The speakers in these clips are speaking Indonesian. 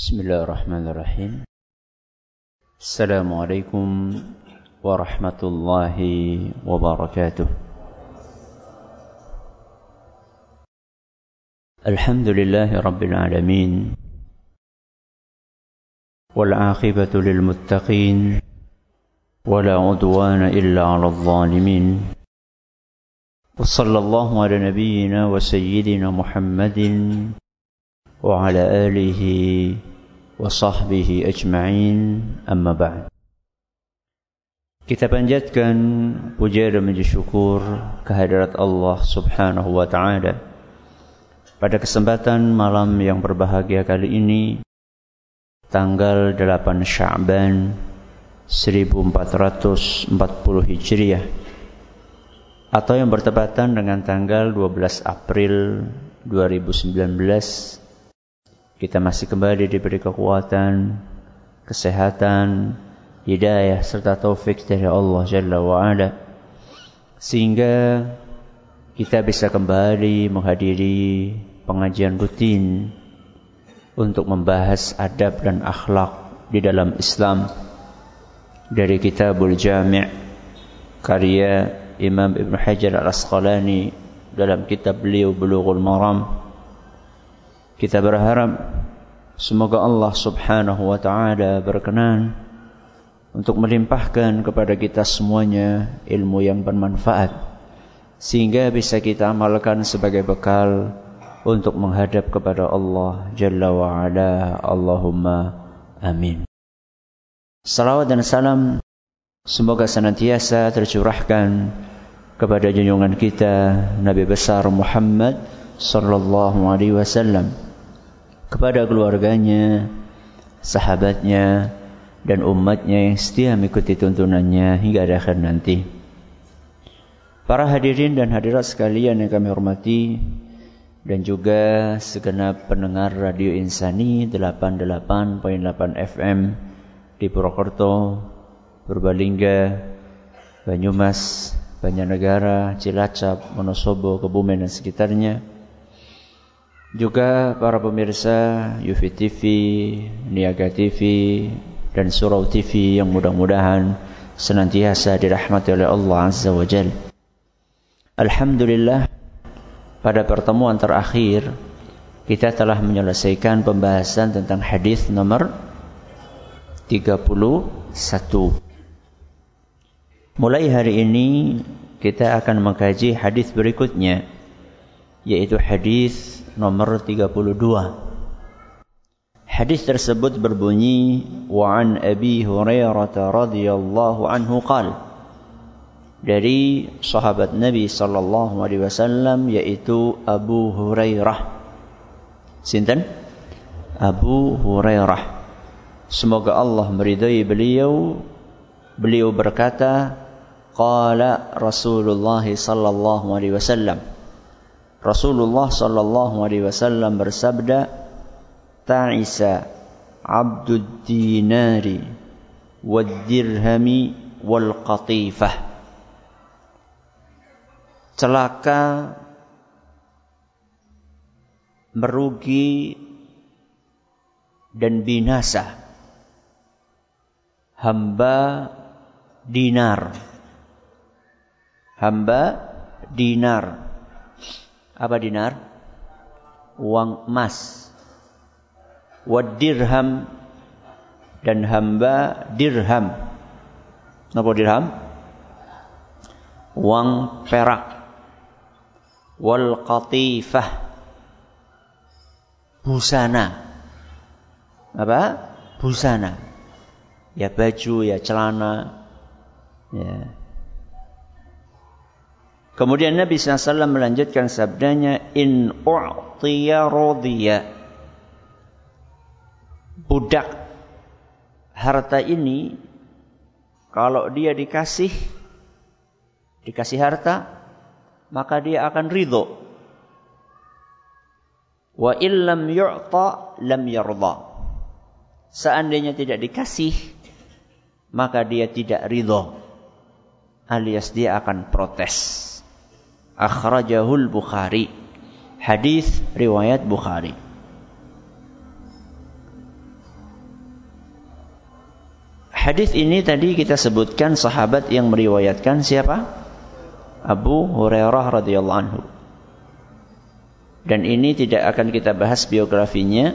بسم الله الرحمن الرحيم السلام عليكم ورحمة الله وبركاته الحمد لله رب العالمين والعاقبة للمتقين ولا عدوان إلا على الظالمين وصلى الله على نبينا وسيدنا محمد وعلى آله وصحبه أجمعين أما بعد Kita panjatkan puja dan puji syukur kehadirat Allah Subhanahu wa taala. Pada kesempatan malam yang berbahagia kali ini tanggal 8 Sya'ban 1440 Hijriah atau yang bertepatan dengan tanggal 12 April 2019 kita masih kembali diberi kekuatan, kesehatan, hidayah serta taufik dari Allah Jalla wa Ala sehingga kita bisa kembali menghadiri pengajian rutin untuk membahas adab dan akhlak di dalam Islam. Dari Kitabul Jami' karya Imam Ibn Hajar Al-Asqalani dalam kitab beliau Bulughul Maram kita berharap semoga Allah Subhanahu wa taala berkenan untuk melimpahkan kepada kita semuanya ilmu yang bermanfaat sehingga bisa kita amalkan sebagai bekal untuk menghadap kepada Allah Jalla wa Ala. Allahumma amin. Salawat dan salam semoga senantiasa tercurahkan kepada junjungan kita Nabi besar Muhammad sallallahu alaihi wasallam kepada keluarganya, sahabatnya, dan umatnya yang setia mengikuti tuntunannya hingga akhir nanti. Para hadirin dan hadirat sekalian yang kami hormati dan juga segenap pendengar Radio Insani 88.8 FM di Purwokerto, Purbalingga, Banyumas, Banyanegara, Cilacap, Wonosobo, Kebumen dan sekitarnya juga para pemirsa Yufi TV, Niaga TV, dan Surau TV yang mudah-mudahan senantiasa dirahmati oleh Allah Azza wa Jal. Alhamdulillah, pada pertemuan terakhir kita telah menyelesaikan pembahasan tentang hadis nomor 31. Mulai hari ini kita akan mengkaji hadis berikutnya yaitu hadis nomor 32. Hadis tersebut berbunyi wa an Abi Hurairah radhiyallahu anhu qal dari sahabat Nabi sallallahu alaihi wasallam yaitu Abu Hurairah. Sinten? Abu Hurairah. Semoga Allah meridai beliau. Beliau berkata, qala Rasulullah sallallahu alaihi wasallam Rasulullah sallallahu alaihi wasallam bersabda, "Ta'isa 'abdud dinari wad dirhami wal qatifah." Celaka merugi dan binasa hamba dinar hamba dinar apa dinar? Uang emas. Wad dirham dan hamba dirham. Apa dirham? Uang perak. Wal qatifah. Busana. Apa? Busana. Ya baju, ya celana. Ya. Kemudian Nabi SAW melanjutkan sabdanya, In u'tiya rodiya. Budak harta ini, kalau dia dikasih, dikasih harta, maka dia akan ridho. Wa illam yu'ta lam. Seandainya tidak dikasih, maka dia tidak ridho. Alias dia akan protes akhrajahul Bukhari. Hadis riwayat Bukhari. Hadis ini tadi kita sebutkan sahabat yang meriwayatkan siapa? Abu Hurairah radhiyallahu anhu. Dan ini tidak akan kita bahas biografinya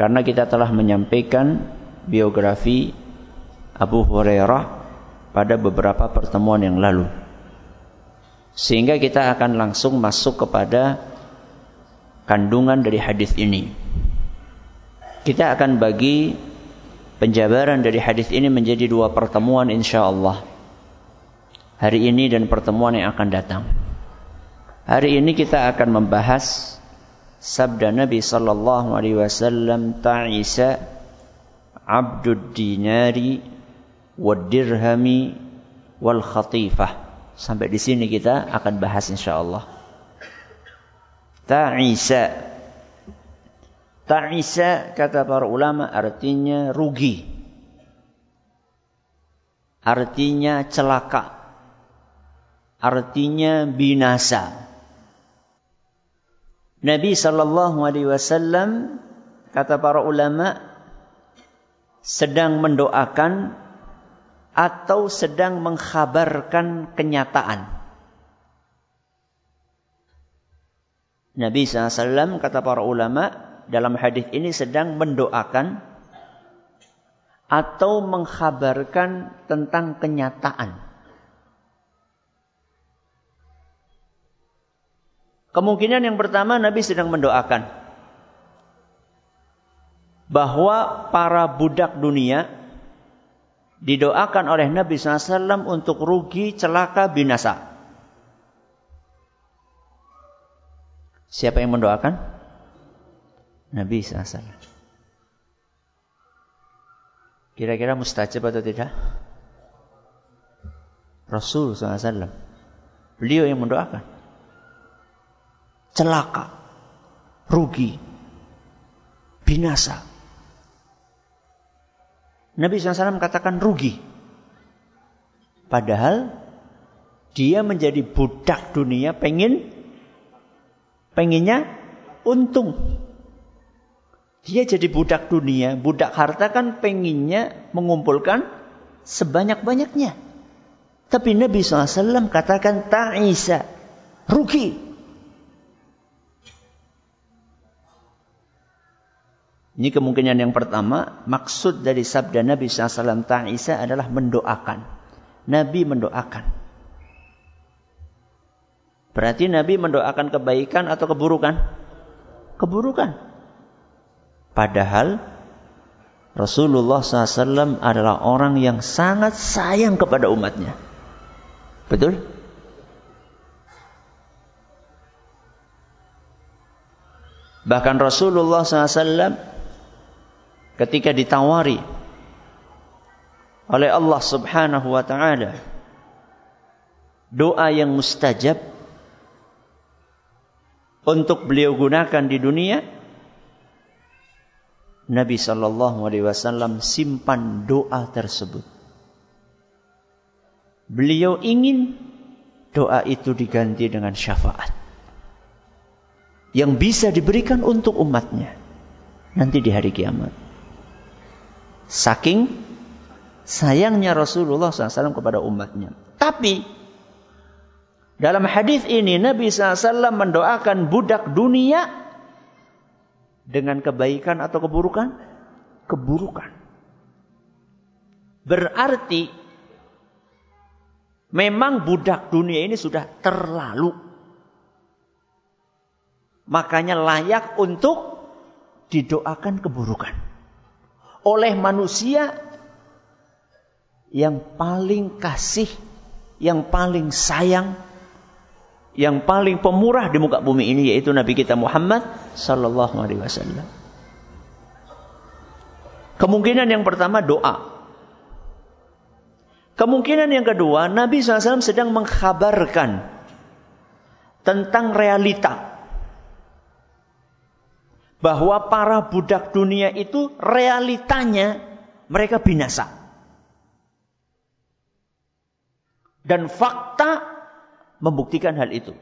karena kita telah menyampaikan biografi Abu Hurairah pada beberapa pertemuan yang lalu. Sehingga kita akan langsung masuk kepada kandungan dari hadis ini. Kita akan bagi penjabaran dari hadis ini menjadi dua pertemuan insyaallah. Hari ini dan pertemuan yang akan datang. Hari ini kita akan membahas sabda Nabi sallallahu alaihi wasallam ta'isa abdud dinari wad dirhami wal khatifah. Sampai di sini kita akan bahas insyaallah. Ta'isa. Ta'isa kata para ulama artinya rugi. Artinya celaka. Artinya binasa. Nabi sallallahu alaihi wasallam kata para ulama sedang mendoakan atau sedang mengkhabarkan kenyataan. Nabi SAW kata para ulama dalam hadis ini sedang mendoakan atau mengkhabarkan tentang kenyataan. Kemungkinan yang pertama Nabi sedang mendoakan bahwa para budak dunia didoakan oleh Nabi SAW untuk rugi, celaka, binasa. Siapa yang mendoakan? Nabi SAW. Kira-kira mustajab atau tidak? Rasul SAW. Beliau yang mendoakan. Celaka, rugi, binasa. Nabi SAW katakan rugi. Padahal dia menjadi budak dunia pengen pengennya untung. Dia jadi budak dunia, budak harta kan pengennya mengumpulkan sebanyak-banyaknya. Tapi Nabi SAW katakan ta'isa, rugi. Ini kemungkinan yang pertama, maksud dari sabda Nabi SAW ta'isa adalah mendoakan. Nabi mendoakan. Berarti Nabi mendoakan kebaikan atau keburukan? Keburukan. Padahal Rasulullah SAW adalah orang yang sangat sayang kepada umatnya. Betul? Bahkan Rasulullah SAW ketika ditawari oleh Allah Subhanahu wa taala doa yang mustajab untuk beliau gunakan di dunia Nabi sallallahu alaihi wasallam simpan doa tersebut. Beliau ingin doa itu diganti dengan syafaat yang bisa diberikan untuk umatnya nanti di hari kiamat Saking sayangnya Rasulullah SAW kepada umatnya. Tapi dalam hadis ini Nabi SAW mendoakan budak dunia dengan kebaikan atau keburukan? Keburukan. Berarti memang budak dunia ini sudah terlalu. Makanya layak untuk didoakan keburukan oleh manusia yang paling kasih, yang paling sayang, yang paling pemurah di muka bumi ini yaitu Nabi kita Muhammad sallallahu alaihi wasallam. Kemungkinan yang pertama doa. Kemungkinan yang kedua, Nabi SAW sedang mengkhabarkan tentang realita bahwa para budak dunia itu realitanya mereka binasa. Dan fakta membuktikan hal itu.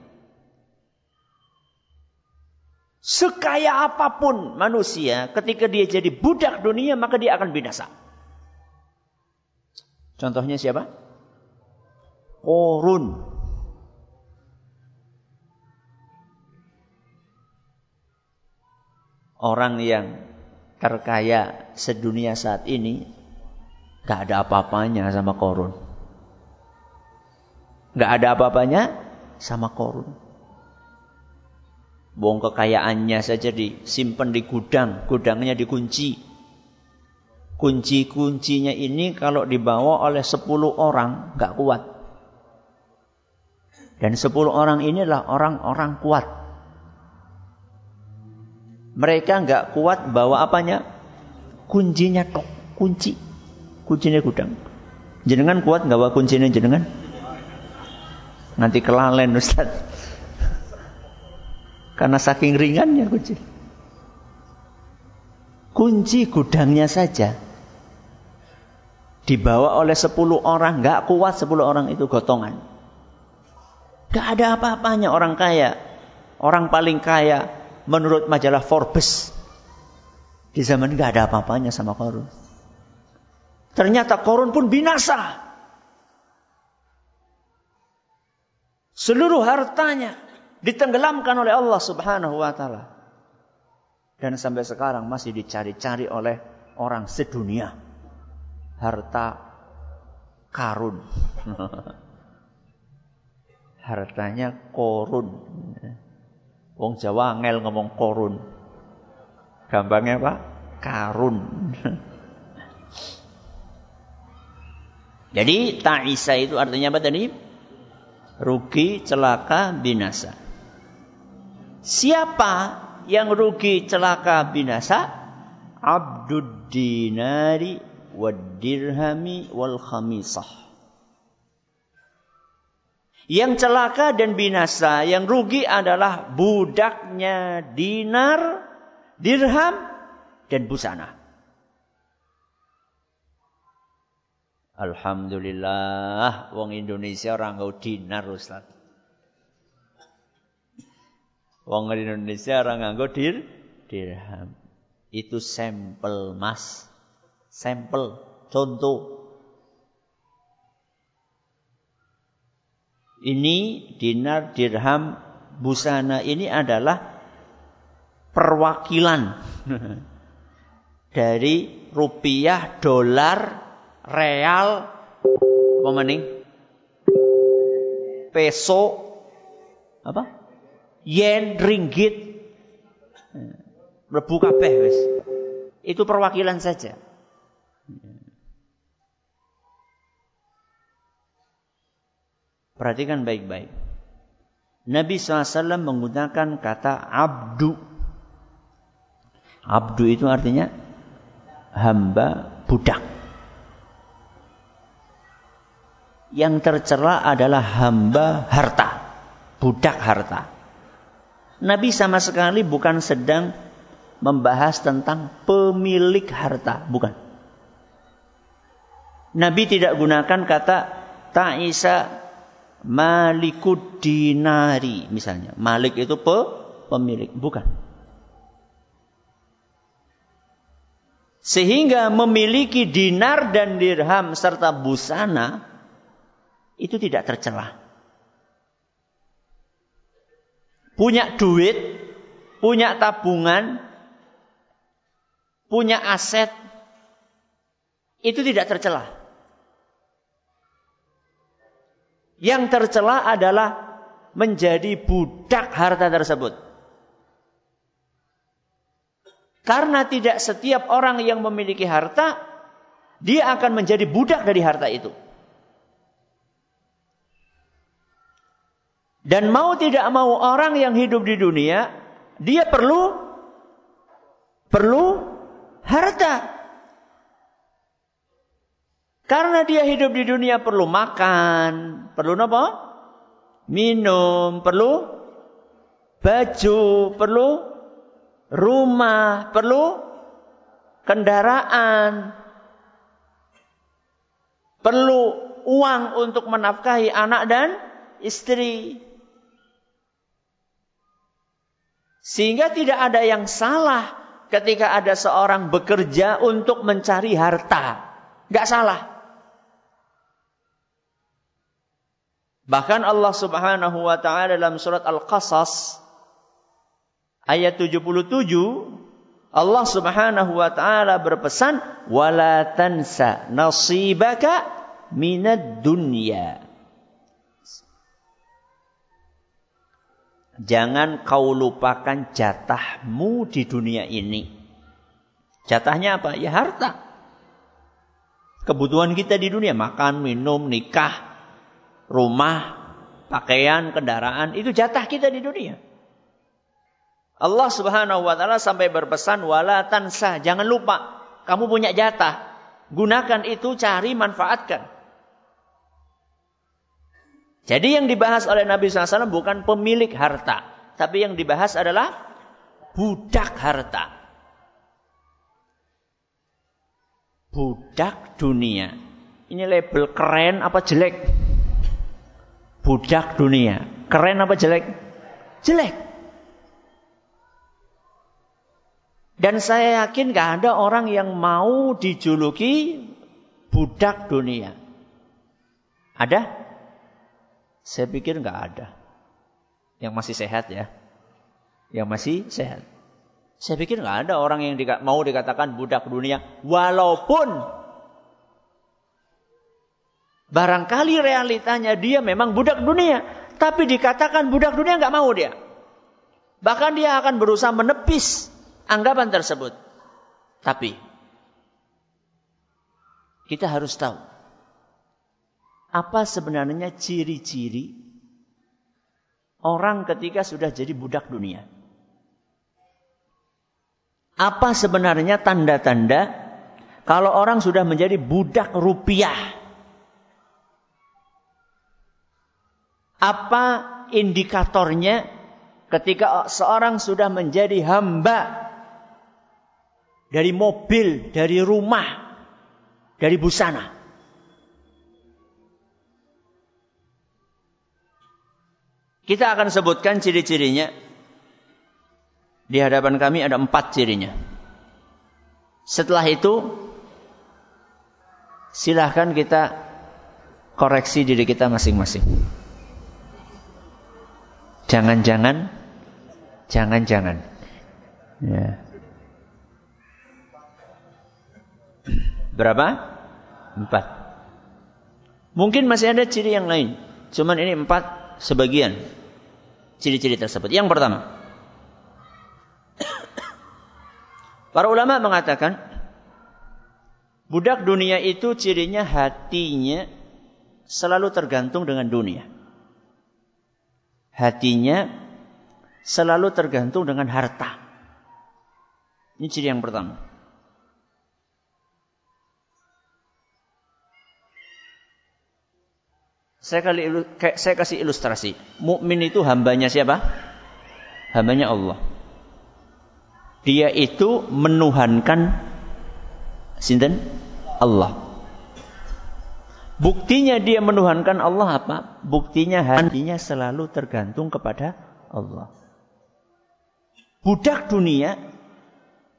Sekaya apa pun manusia, ketika dia jadi budak dunia, maka dia akan binasa. Contohnya siapa? Korun. Orang yang terkaya sedunia saat ini gak ada apa-apanya sama korun. Gak ada apa-apanya sama korun. Buang kekayaannya saja disimpan di gudang, gudangnya dikunci. Kunci-kuncinya ini kalau dibawa oleh 10 orang gak kuat. Dan 10 orang inilah orang-orang kuat. Mereka nggak kuat bawa apanya? Kuncinya tok, kunci. Kuncinya gudang. Jenengan kuat nggak bawa kuncinya jenengan? Nanti kelalen Ustaz. Karena saking ringannya kunci. Kunci gudangnya saja dibawa oleh 10 orang, nggak kuat 10 orang itu gotongan. Gak ada apa-apanya orang kaya. Orang paling kaya menurut majalah Forbes di zaman gak ada apa-apanya sama korun. Ternyata korun pun binasa. Seluruh hartanya ditenggelamkan oleh Allah Subhanahu wa taala. Dan sampai sekarang masih dicari-cari oleh orang sedunia. Harta karun. Hartanya korun. Wong Jawa ngel ngomong korun. Gampangnya apa? Karun. Jadi ta'isa itu artinya apa tadi? Rugi, celaka, binasa. Siapa yang rugi, celaka, binasa? Abdud dinari wad dirhami wal khamisah. Yang celaka dan binasa, yang rugi adalah budaknya dinar, dirham, dan busana. Alhamdulillah, wong Indonesia orang ngau dinar Ustaz. Wong Indonesia orang nganggo dir, dirham. Itu sampel mas. Sampel, contoh. Ini dinar, dirham, busana ini adalah perwakilan dari rupiah, dolar, real, apa Peso, apa? Yen, ringgit, rebu kabeh wis. Itu perwakilan saja. Perhatikan baik-baik. Nabi SAW menggunakan kata abdu. Abdu itu artinya hamba budak. Yang tercela adalah hamba harta. Budak harta. Nabi sama sekali bukan sedang membahas tentang pemilik harta. Bukan. Nabi tidak gunakan kata ta'isa Malikud dinari misalnya. Malik itu pe, pemilik, bukan. Sehingga memiliki dinar dan dirham serta busana itu tidak tercela. Punya duit, punya tabungan, punya aset itu tidak tercela. Yang tercela adalah menjadi budak harta tersebut. Karena tidak setiap orang yang memiliki harta, dia akan menjadi budak dari harta itu. Dan mau tidak mau orang yang hidup di dunia, dia perlu perlu harta. Karena dia hidup di dunia perlu makan, perlu apa? Minum, perlu baju, perlu rumah, perlu kendaraan, perlu uang untuk menafkahi anak dan istri. Sehingga tidak ada yang salah ketika ada seorang bekerja untuk mencari harta. Gak salah. Bahkan Allah Subhanahu wa taala dalam surat Al-Qasas ayat 77 Allah Subhanahu wa taala berpesan wala tansa nasibaka minad dunya. Jangan kau lupakan jatahmu di dunia ini. Jatahnya apa? Ya harta. Kebutuhan kita di dunia makan, minum, nikah, rumah, pakaian, kendaraan, itu jatah kita di dunia. Allah Subhanahu wa taala sampai berpesan wala tansa, jangan lupa kamu punya jatah. Gunakan itu cari manfaatkan. Jadi yang dibahas oleh Nabi SAW bukan pemilik harta. Tapi yang dibahas adalah budak harta. Budak dunia. Ini label keren apa jelek? Budak dunia. Keren apa jelek? Jelek. Dan saya yakin gak ada orang yang mau dijuluki budak dunia. Ada? Saya pikir gak ada. Yang masih sehat ya. Yang masih sehat. Saya pikir gak ada orang yang mau dikatakan budak dunia. Walaupun Barangkali realitanya dia memang budak dunia. Tapi dikatakan budak dunia nggak mau dia. Bahkan dia akan berusaha menepis anggapan tersebut. Tapi kita harus tahu apa sebenarnya ciri-ciri orang ketika sudah jadi budak dunia. Apa sebenarnya tanda-tanda kalau orang sudah menjadi budak rupiah? Apa indikatornya ketika seorang sudah menjadi hamba dari mobil, dari rumah, dari busana? Kita akan sebutkan ciri-cirinya. Di hadapan kami ada empat cirinya. Setelah itu, silahkan kita koreksi diri kita masing-masing. Jangan-jangan, jangan-jangan. Ya. Berapa? Empat. Mungkin masih ada ciri yang lain. Cuman ini empat sebagian ciri-ciri tersebut. Yang pertama. Para ulama mengatakan budak dunia itu cirinya hatinya selalu tergantung dengan dunia hatinya selalu tergantung dengan harta. Ini ciri yang pertama. Saya, kali, saya kasih ilustrasi. Mukmin itu hambanya siapa? Hambanya Allah. Dia itu menuhankan sinten? Allah. Buktinya dia menuhankan Allah apa? Buktinya hatinya selalu tergantung kepada Allah. Budak dunia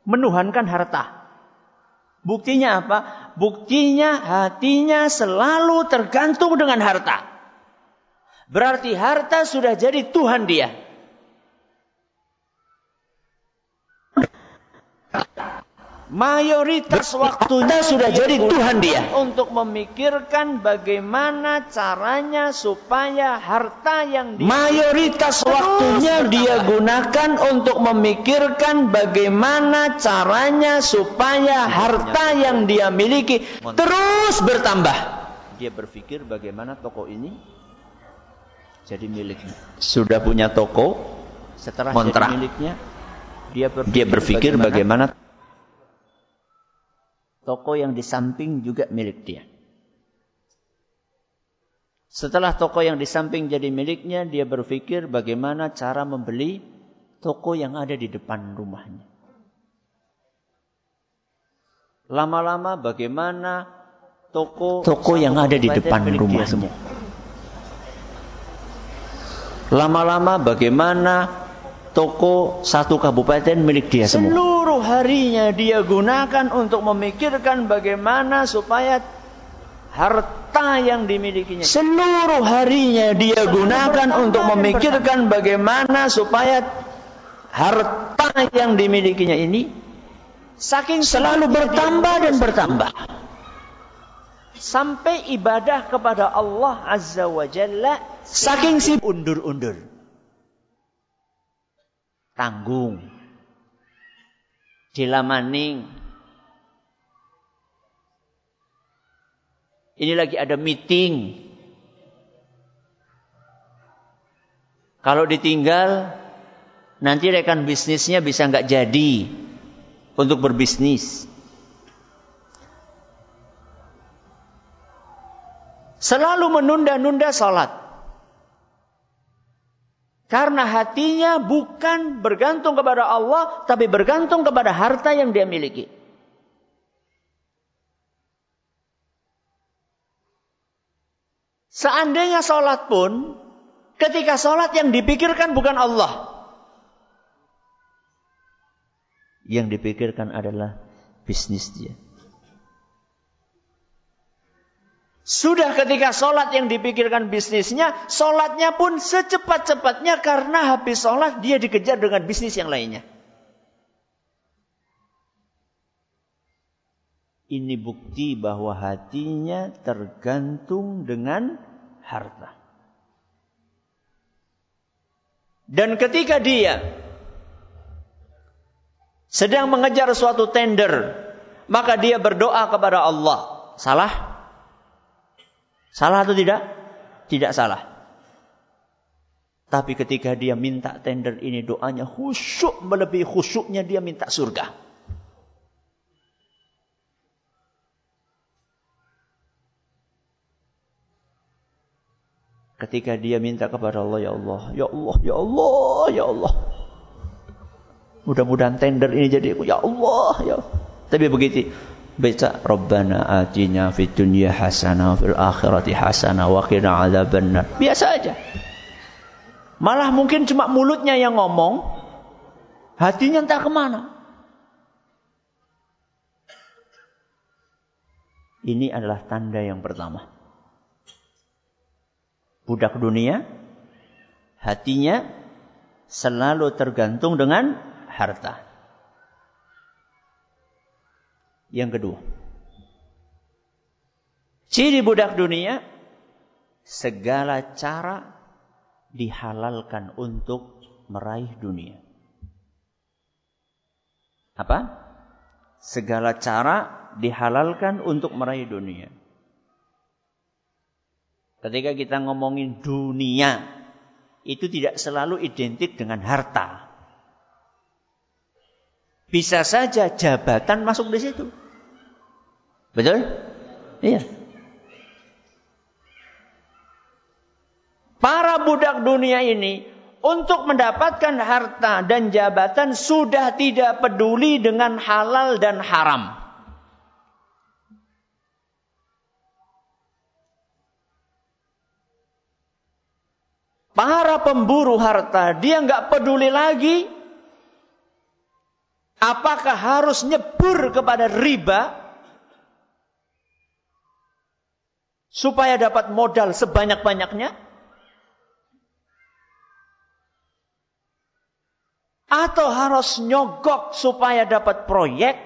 menuhankan harta. Buktinya apa? Buktinya hatinya selalu tergantung dengan harta. Berarti harta sudah jadi Tuhan dia. Mayoritas waktunya sudah jadi Tuhan dia. Untuk memikirkan bagaimana caranya supaya harta yang dia Mayoritas waktunya dia gunakan untuk memikirkan bagaimana caranya supaya harta yang dia miliki terus bertambah. Dia berpikir bagaimana toko ini jadi miliknya. Sudah punya toko, setelah kontrak. jadi miliknya, dia berpikir, dia berpikir bagaimana, bagaimana Toko yang di samping juga milik dia. Setelah toko yang di samping jadi miliknya, dia berpikir bagaimana cara membeli toko yang ada di depan rumahnya. Lama-lama bagaimana toko toko yang ada di depan rumah semua. Lama-lama bagaimana toko satu kabupaten milik dia semua. Harinya dia gunakan untuk memikirkan bagaimana supaya harta yang dimilikinya. Seluruh harinya dia gunakan untuk memikirkan bagaimana supaya harta yang dimilikinya ini saking selalu bertambah dan bertambah. Sampai ibadah kepada Allah Azza wa Jalla saking si undur-undur. Tanggung. Dilamaning Ini lagi ada meeting. Kalau ditinggal, nanti rekan bisnisnya bisa nggak jadi untuk berbisnis. Selalu menunda-nunda salat. Karena hatinya bukan bergantung kepada Allah, tapi bergantung kepada harta yang dia miliki. Seandainya sholat pun, ketika sholat yang dipikirkan bukan Allah. Yang dipikirkan adalah bisnis dia. Sudah ketika sholat yang dipikirkan bisnisnya, sholatnya pun secepat-cepatnya karena habis sholat dia dikejar dengan bisnis yang lainnya. Ini bukti bahwa hatinya tergantung dengan harta. Dan ketika dia sedang mengejar suatu tender, maka dia berdoa kepada Allah. Salah? Salah atau tidak? Tidak salah. Tapi ketika dia minta tender ini doanya khusyuk melebihi khusyuknya dia minta surga. Ketika dia minta kepada Allah, ya Allah, ya Allah, ya Allah, ya Allah. Mudah-mudahan tender ini jadi, ya Allah, ya Tapi begitu, baca Rabbana atina fid dunya hasanah fil akhirati hasanah wa qina adzabannar. Biasa aja. Malah mungkin cuma mulutnya yang ngomong, hatinya entah ke mana. Ini adalah tanda yang pertama budak dunia, hatinya selalu tergantung dengan harta. Yang kedua, ciri budak dunia, segala cara dihalalkan untuk meraih dunia. Apa? Segala cara dihalalkan untuk meraih dunia. Ketika kita ngomongin dunia, itu tidak selalu identik dengan harta. Bisa saja jabatan masuk di situ. Betul? Iya. Para budak dunia ini untuk mendapatkan harta dan jabatan sudah tidak peduli dengan halal dan haram. Para pemburu harta, dia nggak peduli lagi apakah harus nyebur kepada riba supaya dapat modal sebanyak-banyaknya atau harus nyogok supaya dapat proyek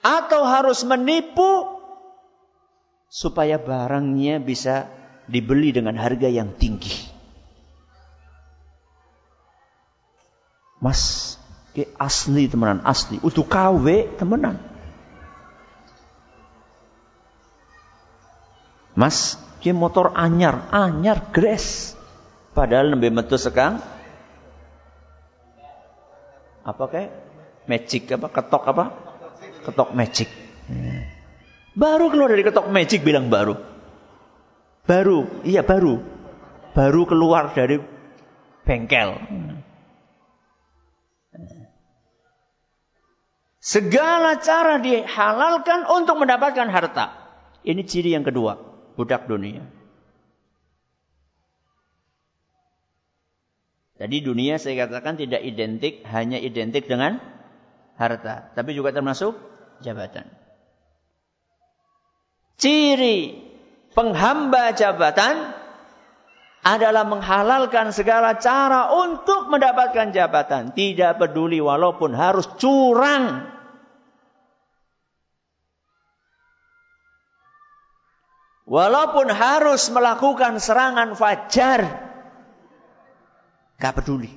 atau harus menipu supaya barangnya bisa dibeli dengan harga yang tinggi. Mas, ke asli temenan, asli. Untuk KW temenan. Mas, ke motor anyar, anyar gres. Padahal lebih metu sekang. Apa kayak? Magic apa? Ketok apa? Ketok magic. Baru keluar dari ketok magic bilang baru. Baru, iya baru. Baru keluar dari bengkel. Segala cara dihalalkan untuk mendapatkan harta. Ini ciri yang kedua, budak dunia. Jadi dunia saya katakan tidak identik, hanya identik dengan harta. Tapi juga termasuk jabatan. Ciri penghamba jabatan adalah menghalalkan segala cara untuk mendapatkan jabatan. Tidak peduli walaupun harus curang. Walaupun harus melakukan serangan fajar. Gak peduli.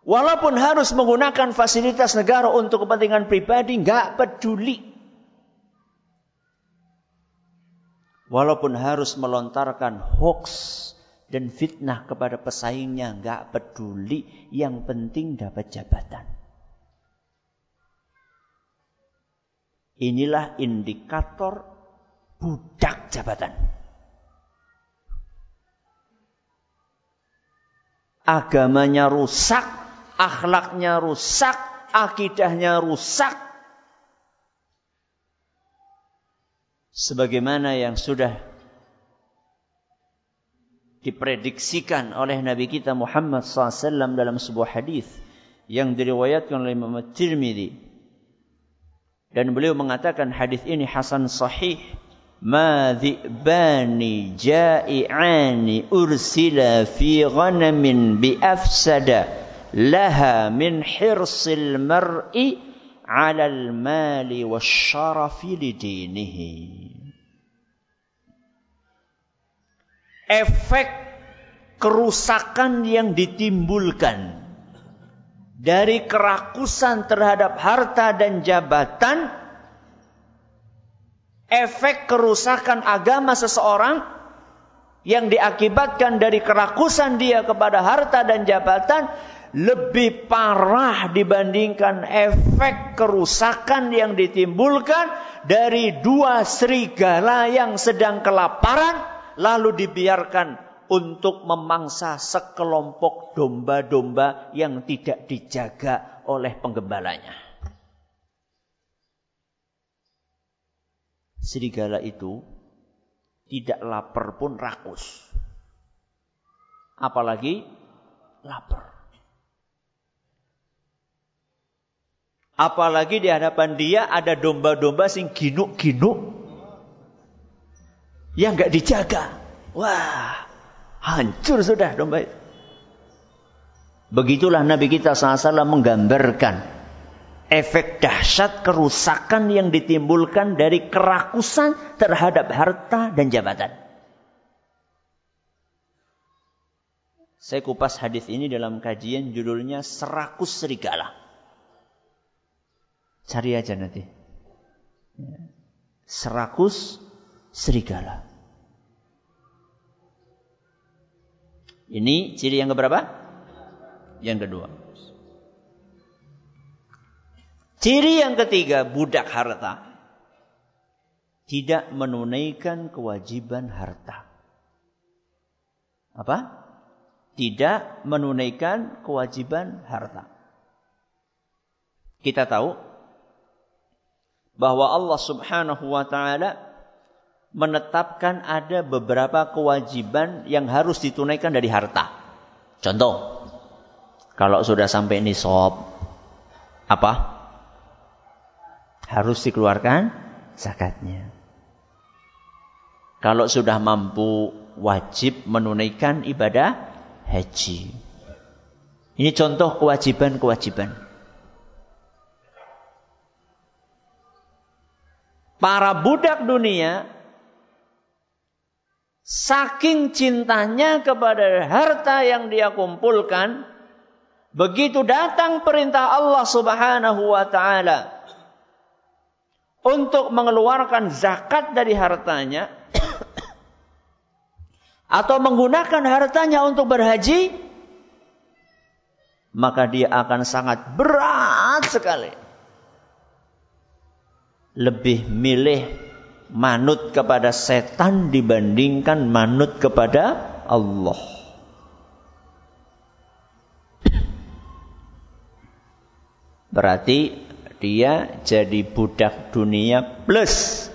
Walaupun harus menggunakan fasilitas negara untuk kepentingan pribadi, gak peduli. Walaupun harus melontarkan hoax dan fitnah kepada pesaingnya, nggak peduli. Yang penting dapat jabatan. Inilah indikator budak jabatan. Agamanya rusak, akhlaknya rusak, akidahnya rusak, sebagaimana yang sudah diprediksikan oleh Nabi kita Muhammad SAW dalam sebuah hadis yang diriwayatkan oleh Imam Tirmidzi dan beliau mengatakan hadis ini hasan sahih. Ma dhi'bani ja'i'ani ursila fi ghanamin bi afsada laha min hirsil mar'i 'ala al-mali wasyarafi lidinihi efek kerusakan yang ditimbulkan dari kerakusan terhadap harta dan jabatan, efek kerusakan agama seseorang yang diakibatkan dari kerakusan dia kepada harta dan jabatan lebih parah dibandingkan efek kerusakan yang ditimbulkan dari dua serigala yang sedang kelaparan lalu dibiarkan untuk memangsa sekelompok domba-domba yang tidak dijaga oleh penggembalanya. Serigala itu tidak lapar pun rakus. Apalagi lapar. Apalagi di hadapan dia ada domba-domba sing ginuk-ginuk yang nggak dijaga. Wah, hancur sudah domba itu. Begitulah Nabi kita SAW menggambarkan efek dahsyat kerusakan yang ditimbulkan dari kerakusan terhadap harta dan jabatan. Saya kupas hadis ini dalam kajian judulnya Serakus Serigala. Cari aja nanti. Serakus serigala. Ini ciri yang keberapa? Yang kedua. Ciri yang ketiga, budak harta. Tidak menunaikan kewajiban harta. Apa? Tidak menunaikan kewajiban harta. Kita tahu bahwa Allah Subhanahu wa taala menetapkan ada beberapa kewajiban yang harus ditunaikan dari harta. Contoh, kalau sudah sampai nisab, apa? Harus dikeluarkan zakatnya. Kalau sudah mampu, wajib menunaikan ibadah haji. Ini contoh kewajiban-kewajiban. Para budak dunia Saking cintanya kepada harta yang dia kumpulkan, begitu datang perintah Allah Subhanahu wa taala untuk mengeluarkan zakat dari hartanya atau menggunakan hartanya untuk berhaji, maka dia akan sangat berat sekali. Lebih milih manut kepada setan dibandingkan manut kepada Allah. Berarti dia jadi budak dunia plus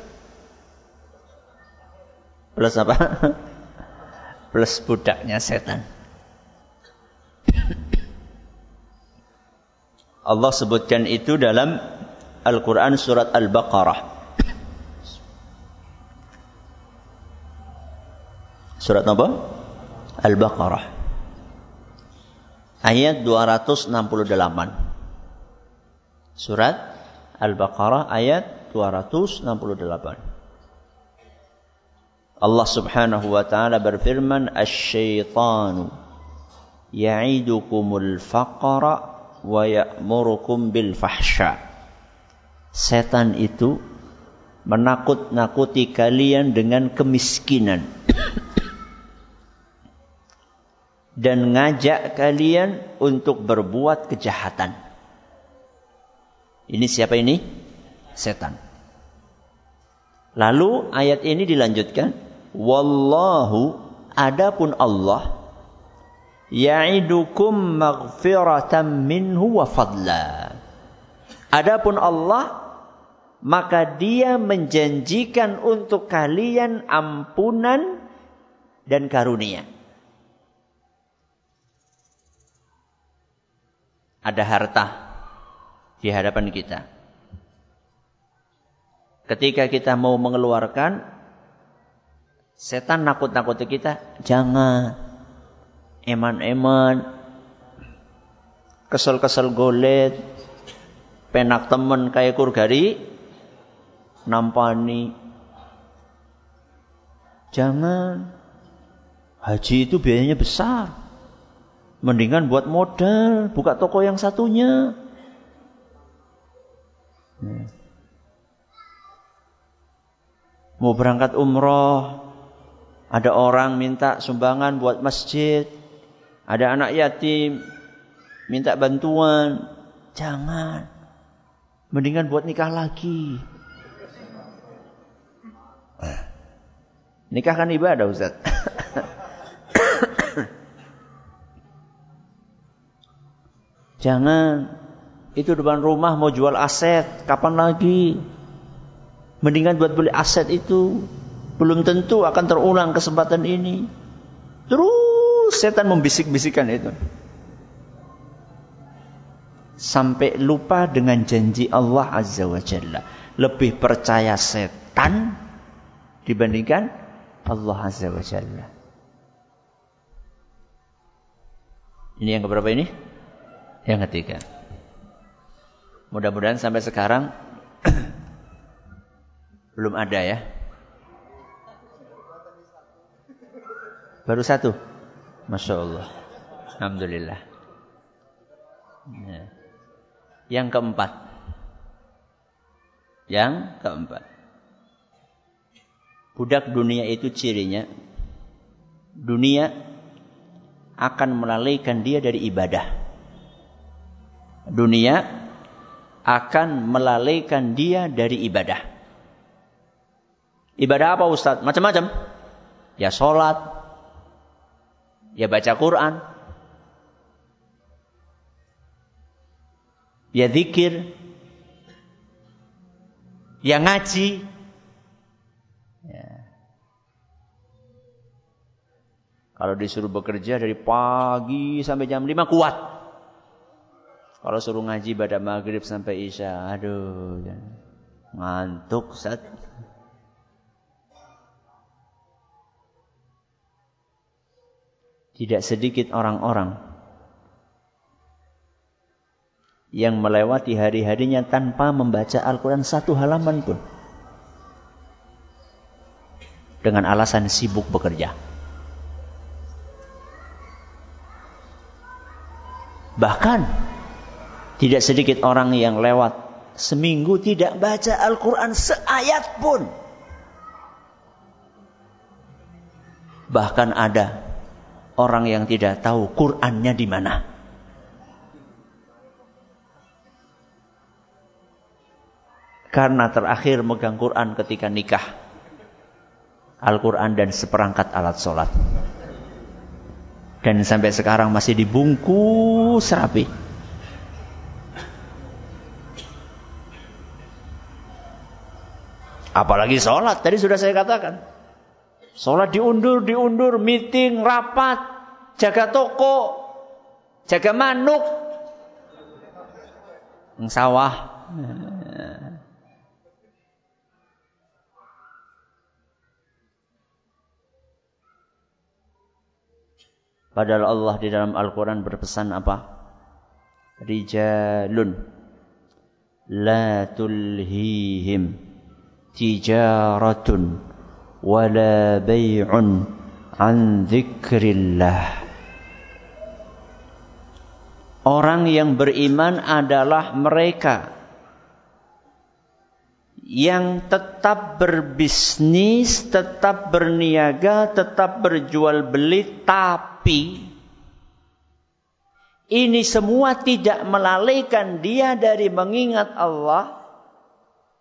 plus apa? plus budaknya setan. Allah sebutkan itu dalam Al-Quran surat Al-Baqarah. Surat apa? Al-Baqarah. Ayat 268. Surat Al-Baqarah ayat 268. Allah Subhanahu wa taala berfirman, "Asy-syaitanu ya'idukumul faqra wa ya'murukum bil fahsya." Setan itu menakut-nakuti kalian dengan kemiskinan dan ngajak kalian untuk berbuat kejahatan. Ini siapa ini? Setan. Lalu ayat ini dilanjutkan, Wallahu adapun Allah ya'idukum maghfiratan minhu wa fadla. Adapun Allah maka dia menjanjikan untuk kalian ampunan dan karunia. Ada harta di hadapan kita. Ketika kita mau mengeluarkan Setan nakut-nakuti kita, jangan. Eman-eman. Kesel-kesel golet. Penak temen kayak kurgari. Nampani. Jangan. Haji itu biayanya besar. Mendingan buat modal, buka toko yang satunya. Mau berangkat umroh, ada orang minta sumbangan buat masjid. Ada anak yatim minta bantuan. Jangan. Mendingan buat nikah lagi. Nikah kan ibadah Ustaz. Jangan. Itu depan rumah mau jual aset. Kapan lagi? Mendingan buat beli aset itu. Belum tentu akan terulang kesempatan ini. Terus setan membisik-bisikan itu. Sampai lupa dengan janji Allah Azza wa Jalla. Lebih percaya setan dibandingkan Allah Azza wa Jalla. Ini yang keberapa ini? Yang ketiga. Mudah-mudahan sampai sekarang belum ada ya Baru satu. Masya Allah. Alhamdulillah. Ya. Yang keempat. Yang keempat. Budak dunia itu cirinya. Dunia akan melalaikan dia dari ibadah. Dunia akan melalaikan dia dari ibadah. Ibadah apa Ustaz? Macam-macam. Ya sholat, Ya baca Quran. Ya zikir. Ya ngaji. Ya. Kalau disuruh bekerja dari pagi sampai jam 5 kuat. Kalau suruh ngaji pada maghrib sampai isya, aduh, ngantuk, Ustaz. Tidak sedikit orang-orang yang melewati hari-harinya tanpa membaca Al-Quran satu halaman pun. Dengan alasan sibuk bekerja. Bahkan tidak sedikit orang yang lewat seminggu tidak baca Al-Quran seayat pun. Bahkan ada orang yang tidak tahu Qur'annya di mana. Karena terakhir megang Quran ketika nikah. Al-Quran dan seperangkat alat sholat. Dan sampai sekarang masih dibungkus rapi. Apalagi sholat, tadi sudah saya katakan. Sholat diundur, diundur, meeting, rapat, jaga toko, jaga manuk. Sawah. Padahal Allah di dalam Al-Quran berpesan apa? Rijalun la tulhihim tijaratun wala bay'un an dzikrillah. Orang yang beriman adalah mereka yang tetap berbisnis, tetap berniaga, tetap berjual beli, tapi ini semua tidak melalaikan dia dari mengingat Allah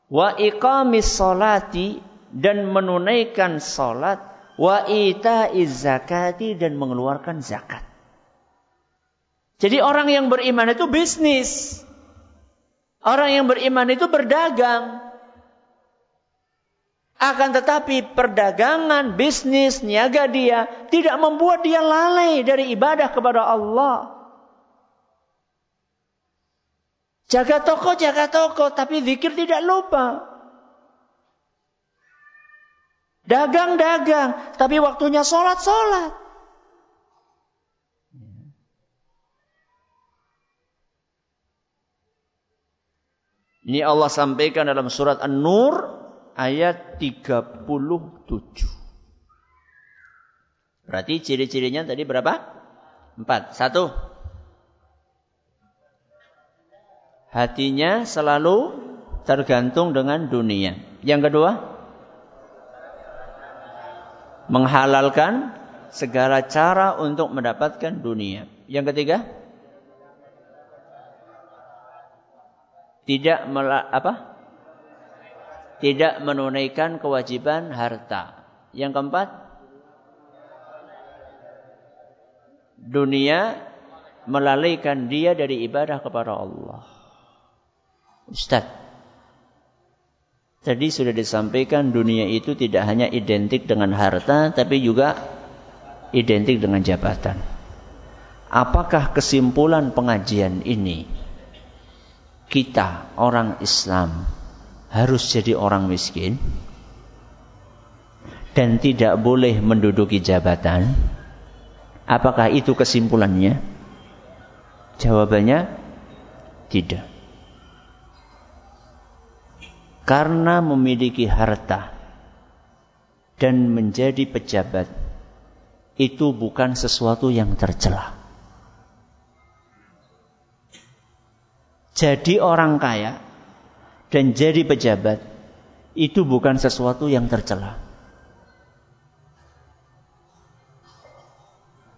wa iqamis salati dan menunaikan salat wa ita'iz zakati dan mengeluarkan zakat. Jadi orang yang beriman itu bisnis. Orang yang beriman itu berdagang. Akan tetapi perdagangan, bisnis, niaga dia tidak membuat dia lalai dari ibadah kepada Allah. Jaga toko, jaga toko, tapi zikir tidak lupa. Dagang, dagang, tapi waktunya sholat, sholat. Ini Allah sampaikan dalam surat An-Nur ayat 37. Berarti ciri-cirinya tadi berapa? Empat. Satu. Hatinya selalu tergantung dengan dunia. Yang kedua, menghalalkan segala cara untuk mendapatkan dunia. Yang ketiga, tidak apa? tidak menunaikan kewajiban harta. Yang keempat, dunia melalaikan dia dari ibadah kepada Allah. Ustaz, tadi sudah disampaikan dunia itu tidak hanya identik dengan harta, tapi juga identik dengan jabatan. Apakah kesimpulan pengajian ini? Kita, orang Islam, harus jadi orang miskin dan tidak boleh menduduki jabatan? Apakah itu kesimpulannya? Jawabannya tidak. Karena memiliki harta dan menjadi pejabat itu bukan sesuatu yang tercela. Jadi orang kaya dan jadi pejabat itu bukan sesuatu yang tercela.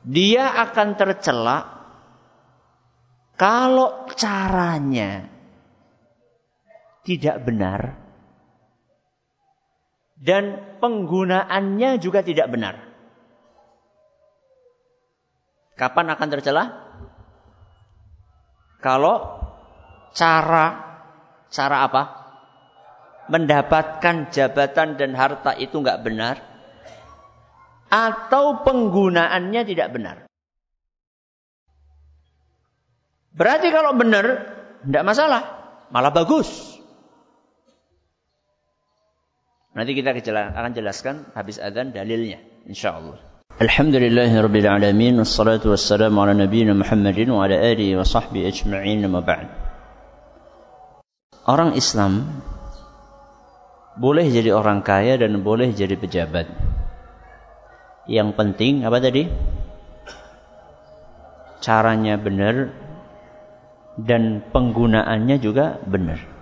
Dia akan tercela kalau caranya tidak benar dan penggunaannya juga tidak benar. Kapan akan tercela? Kalau cara Cara apa? Mendapatkan jabatan dan harta itu nggak benar. Atau penggunaannya tidak benar. Berarti kalau benar, tidak masalah. Malah bagus. Nanti kita akan jelaskan habis adzan dalilnya. Insya Allah. Alhamdulillahirrabbilalamin. Wassalatu wassalamu ala nabiyina Muhammadin wa ala alihi wa sahbihi ajma'in. Ma ba'd orang Islam boleh jadi orang kaya dan boleh jadi pejabat. Yang penting apa tadi? Caranya benar dan penggunaannya juga benar.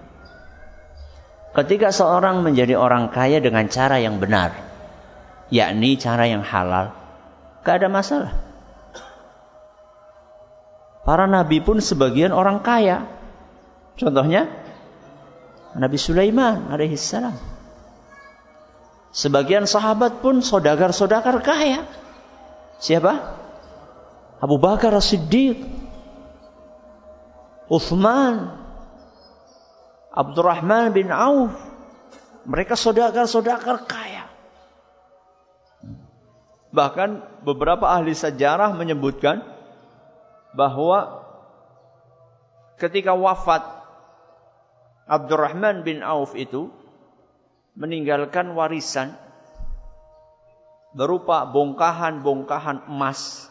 Ketika seorang menjadi orang kaya dengan cara yang benar, yakni cara yang halal, gak ada masalah. Para nabi pun sebagian orang kaya. Contohnya Nabi Sulaiman alaihissalam. Sebagian sahabat pun sodagar-sodagar kaya. Siapa? Abu Bakar As-Siddiq. Uthman. Abdurrahman bin Auf. Mereka sodagar-sodagar kaya. Bahkan beberapa ahli sejarah menyebutkan bahwa ketika wafat Abdurrahman bin Auf itu meninggalkan warisan berupa bongkahan-bongkahan emas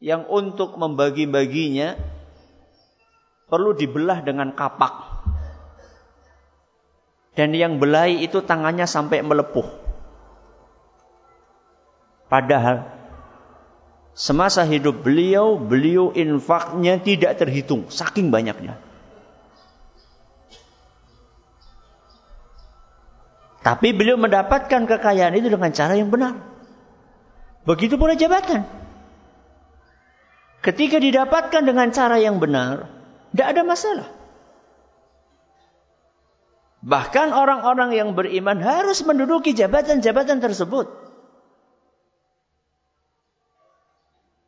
yang untuk membagi-baginya perlu dibelah dengan kapak. Dan yang belai itu tangannya sampai melepuh. Padahal semasa hidup beliau, beliau infaknya tidak terhitung, saking banyaknya. Tapi beliau mendapatkan kekayaan itu dengan cara yang benar. Begitu pula jabatan. Ketika didapatkan dengan cara yang benar, tidak ada masalah. Bahkan orang-orang yang beriman harus menduduki jabatan-jabatan tersebut.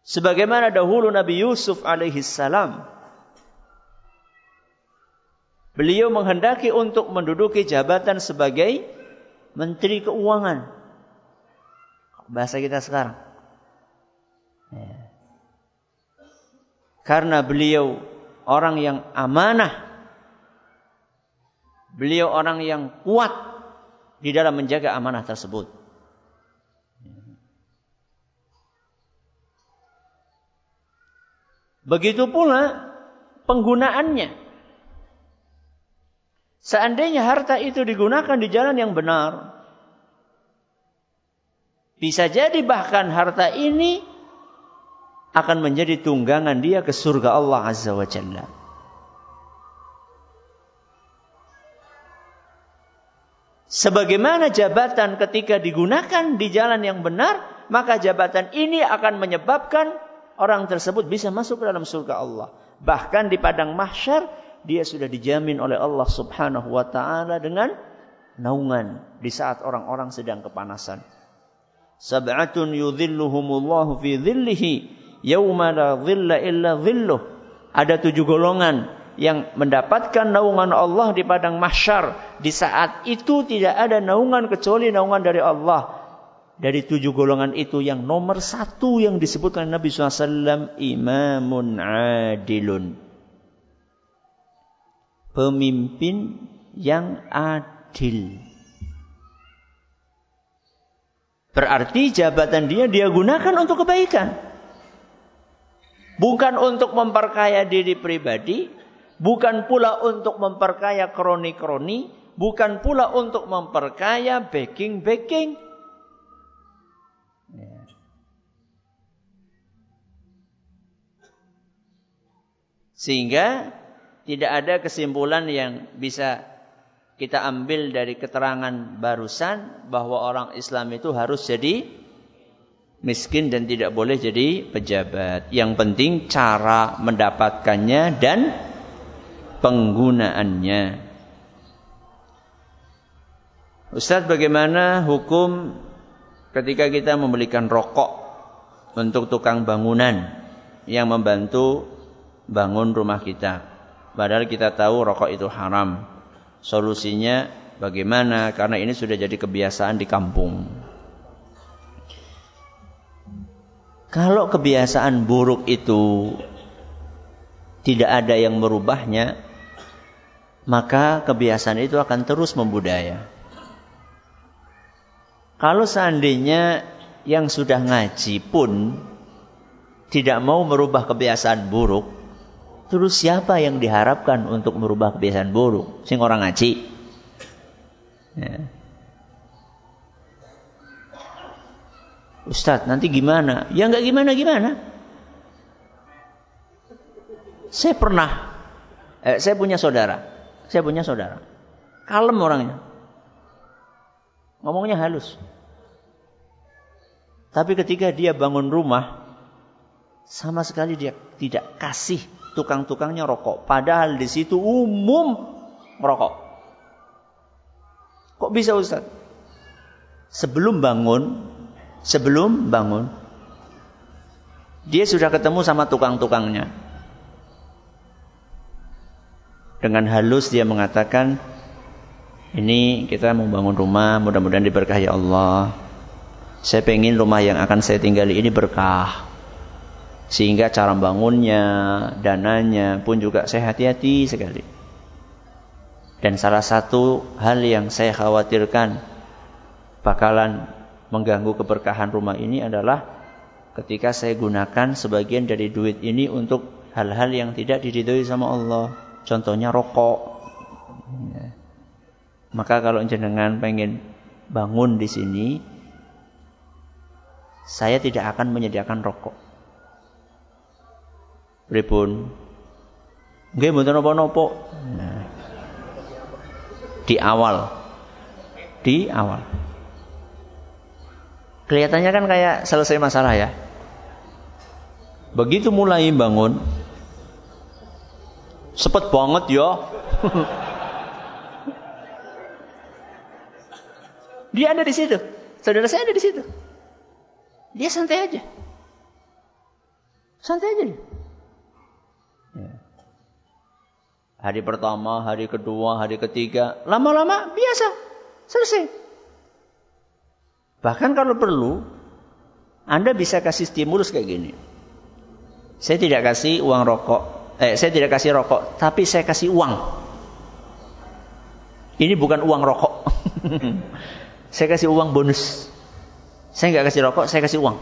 Sebagaimana dahulu Nabi Yusuf alaihi salam. Beliau menghendaki untuk menduduki jabatan sebagai Menteri Keuangan. Bahasa kita sekarang. Ya. Karena beliau orang yang amanah. Beliau orang yang kuat di dalam menjaga amanah tersebut. Begitu pula penggunaannya. Seandainya harta itu digunakan di jalan yang benar, bisa jadi bahkan harta ini akan menjadi tunggangan dia ke surga Allah Azza wa Jalla. Sebagaimana jabatan ketika digunakan di jalan yang benar, maka jabatan ini akan menyebabkan orang tersebut bisa masuk ke dalam surga Allah. Bahkan di padang mahsyar dia sudah dijamin oleh Allah Subhanahu wa taala dengan naungan di saat orang-orang sedang kepanasan. Sab'atun yudhilluhumullahu fi dhillihi yauma la dhilla illa dhilluh. Ada tujuh golongan yang mendapatkan naungan Allah di padang mahsyar. Di saat itu tidak ada naungan kecuali naungan dari Allah dari tujuh golongan itu yang nomor satu yang disebutkan Nabi SAW imamun adilun pemimpin yang adil berarti jabatan dia dia gunakan untuk kebaikan bukan untuk memperkaya diri pribadi bukan pula untuk memperkaya kroni-kroni bukan pula untuk memperkaya backing-backing. Sehingga tidak ada kesimpulan yang bisa kita ambil dari keterangan barusan bahwa orang Islam itu harus jadi miskin dan tidak boleh jadi pejabat. Yang penting cara mendapatkannya dan penggunaannya. Ustadz bagaimana hukum ketika kita membelikan rokok untuk tukang bangunan yang membantu bangun rumah kita. Padahal kita tahu rokok itu haram. Solusinya bagaimana? Karena ini sudah jadi kebiasaan di kampung. Kalau kebiasaan buruk itu tidak ada yang merubahnya, maka kebiasaan itu akan terus membudaya. Kalau seandainya yang sudah ngaji pun tidak mau merubah kebiasaan buruk, Terus siapa yang diharapkan untuk merubah kebiasaan buruk? Sing orang ngaji. Ya. Ustadz, nanti gimana? Ya nggak gimana-gimana. Saya pernah, eh, saya punya saudara. Saya punya saudara. Kalem orangnya. Ngomongnya halus. Tapi ketika dia bangun rumah, sama sekali dia tidak kasih tukang-tukangnya rokok. Padahal di situ umum merokok. Kok bisa Ustaz? Sebelum bangun, sebelum bangun, dia sudah ketemu sama tukang-tukangnya. Dengan halus dia mengatakan, ini kita mau bangun rumah, mudah-mudahan diberkahi Allah. Saya pengen rumah yang akan saya tinggali ini berkah. Sehingga cara bangunnya, dananya pun juga saya hati-hati sekali. Dan salah satu hal yang saya khawatirkan bakalan mengganggu keberkahan rumah ini adalah ketika saya gunakan sebagian dari duit ini untuk hal-hal yang tidak diridhoi sama Allah. Contohnya rokok. Ya. Maka kalau jenengan pengen bangun di sini, saya tidak akan menyediakan rokok. Pripun? Nggih mboten napa-napa. Nah. Di awal. Di awal. Kelihatannya kan kayak selesai masalah ya. Begitu mulai bangun, sepet banget ya. Dia ada di situ. Saudara saya ada di situ. Dia santai aja. Santai aja dia. Ya. Hari pertama, hari kedua, hari ketiga, lama-lama biasa, selesai. Bahkan kalau perlu, Anda bisa kasih stimulus kayak gini. Saya tidak kasih uang rokok, eh saya tidak kasih rokok, tapi saya kasih uang. Ini bukan uang rokok. saya kasih uang bonus. Saya nggak kasih rokok, saya kasih uang.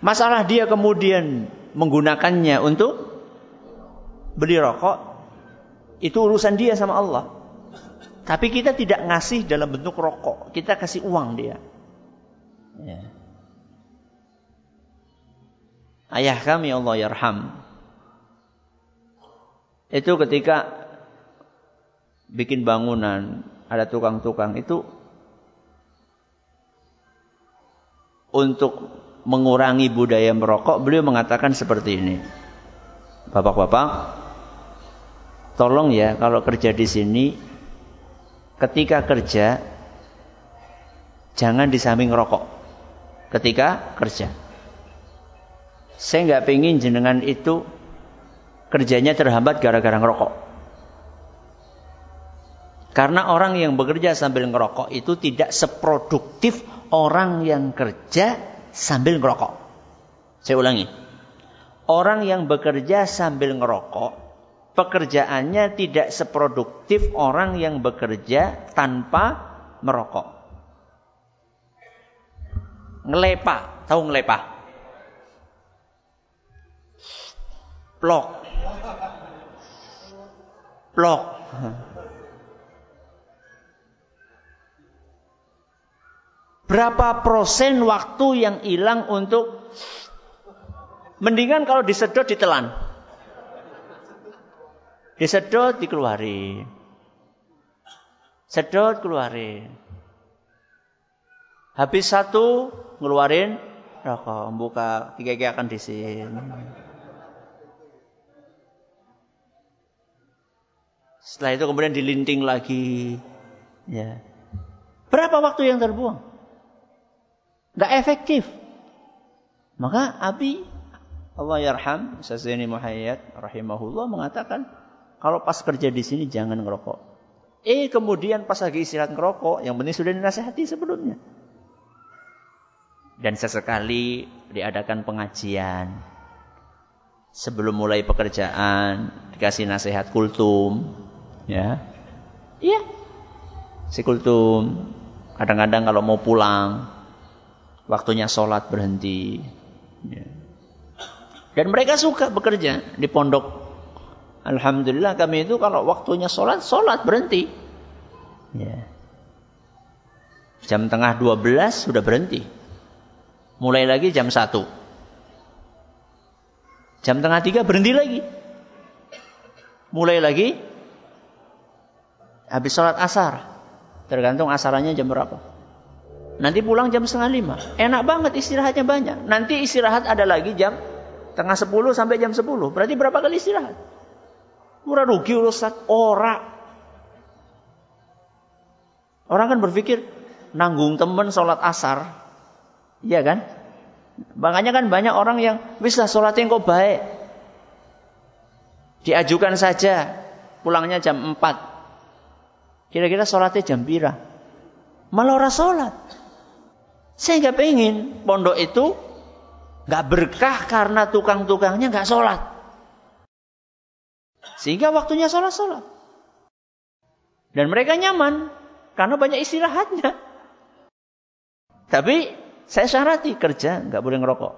Masalah dia kemudian menggunakannya untuk beli rokok, itu urusan dia sama Allah. Tapi kita tidak ngasih dalam bentuk rokok, kita kasih uang dia. Ya. Ayah kami Allah yarham. Itu ketika bikin bangunan, ada tukang-tukang itu untuk mengurangi budaya merokok, beliau mengatakan seperti ini. Bapak-bapak, tolong ya kalau kerja di sini, ketika kerja jangan di samping rokok. Ketika kerja, saya nggak pingin jenengan itu kerjanya terhambat gara-gara ngerokok. Karena orang yang bekerja sambil ngerokok itu tidak seproduktif orang yang kerja sambil ngerokok. Saya ulangi. Orang yang bekerja sambil ngerokok, pekerjaannya tidak seproduktif orang yang bekerja tanpa merokok. Ngelepa, tahu ngelepa? Plok. Plok. Berapa persen waktu yang hilang untuk mendingan kalau disedot ditelan. Disedot dikeluarin. Sedot keluarin. Habis satu ngeluarin rokok, buka tiga akan disin. Setelah itu kemudian dilinting lagi. Ya. Berapa waktu yang terbuang? Nggak efektif. Maka Abi Allah yarham Sazini Muhayyad rahimahullah mengatakan kalau pas kerja di sini jangan ngerokok. Eh kemudian pas lagi istirahat ngerokok, yang penting sudah dinasehati sebelumnya. Dan sesekali diadakan pengajian. Sebelum mulai pekerjaan, dikasih nasihat kultum. Ya. Iya. Si kultum. Kadang-kadang kalau mau pulang, waktunya sholat berhenti. Ya. Dan mereka suka bekerja di pondok. Alhamdulillah kami itu kalau waktunya sholat, sholat berhenti. Ya. Jam tengah 12 sudah berhenti. Mulai lagi jam 1. Jam tengah 3 berhenti lagi. Mulai lagi habis sholat asar. Tergantung asarannya jam berapa. Nanti pulang jam setengah lima. Enak banget istirahatnya banyak. Nanti istirahat ada lagi jam tengah sepuluh sampai jam sepuluh. Berarti berapa kali istirahat? Murah rugi Ustaz. Ora. Orang kan berpikir nanggung temen sholat asar. Iya kan? Makanya kan banyak orang yang bisa sholatnya kok baik. Diajukan saja pulangnya jam 4. Kira-kira sholatnya jam pira? Malah orang sholat. Saya nggak pengen pondok itu Nggak berkah karena tukang-tukangnya nggak sholat. Sehingga waktunya sholat-sholat. Dan mereka nyaman karena banyak istirahatnya. Tapi saya syarati kerja nggak boleh ngerokok.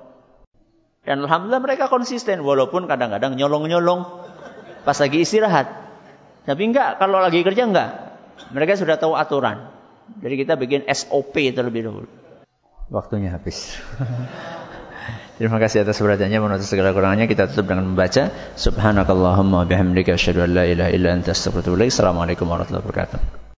Dan alhamdulillah mereka konsisten walaupun kadang-kadang nyolong-nyolong pas lagi istirahat. Tapi enggak kalau lagi kerja enggak. Mereka sudah tahu aturan. Jadi kita bikin SOP terlebih dahulu. Waktunya habis. Terima kasih atas perhatiannya menutup segala kurangannya kita tutup dengan membaca subhanakallahumma bihamdika asyhadu an la ilaha illa anta. Assalamualaikum warahmatullahi wabarakatuh.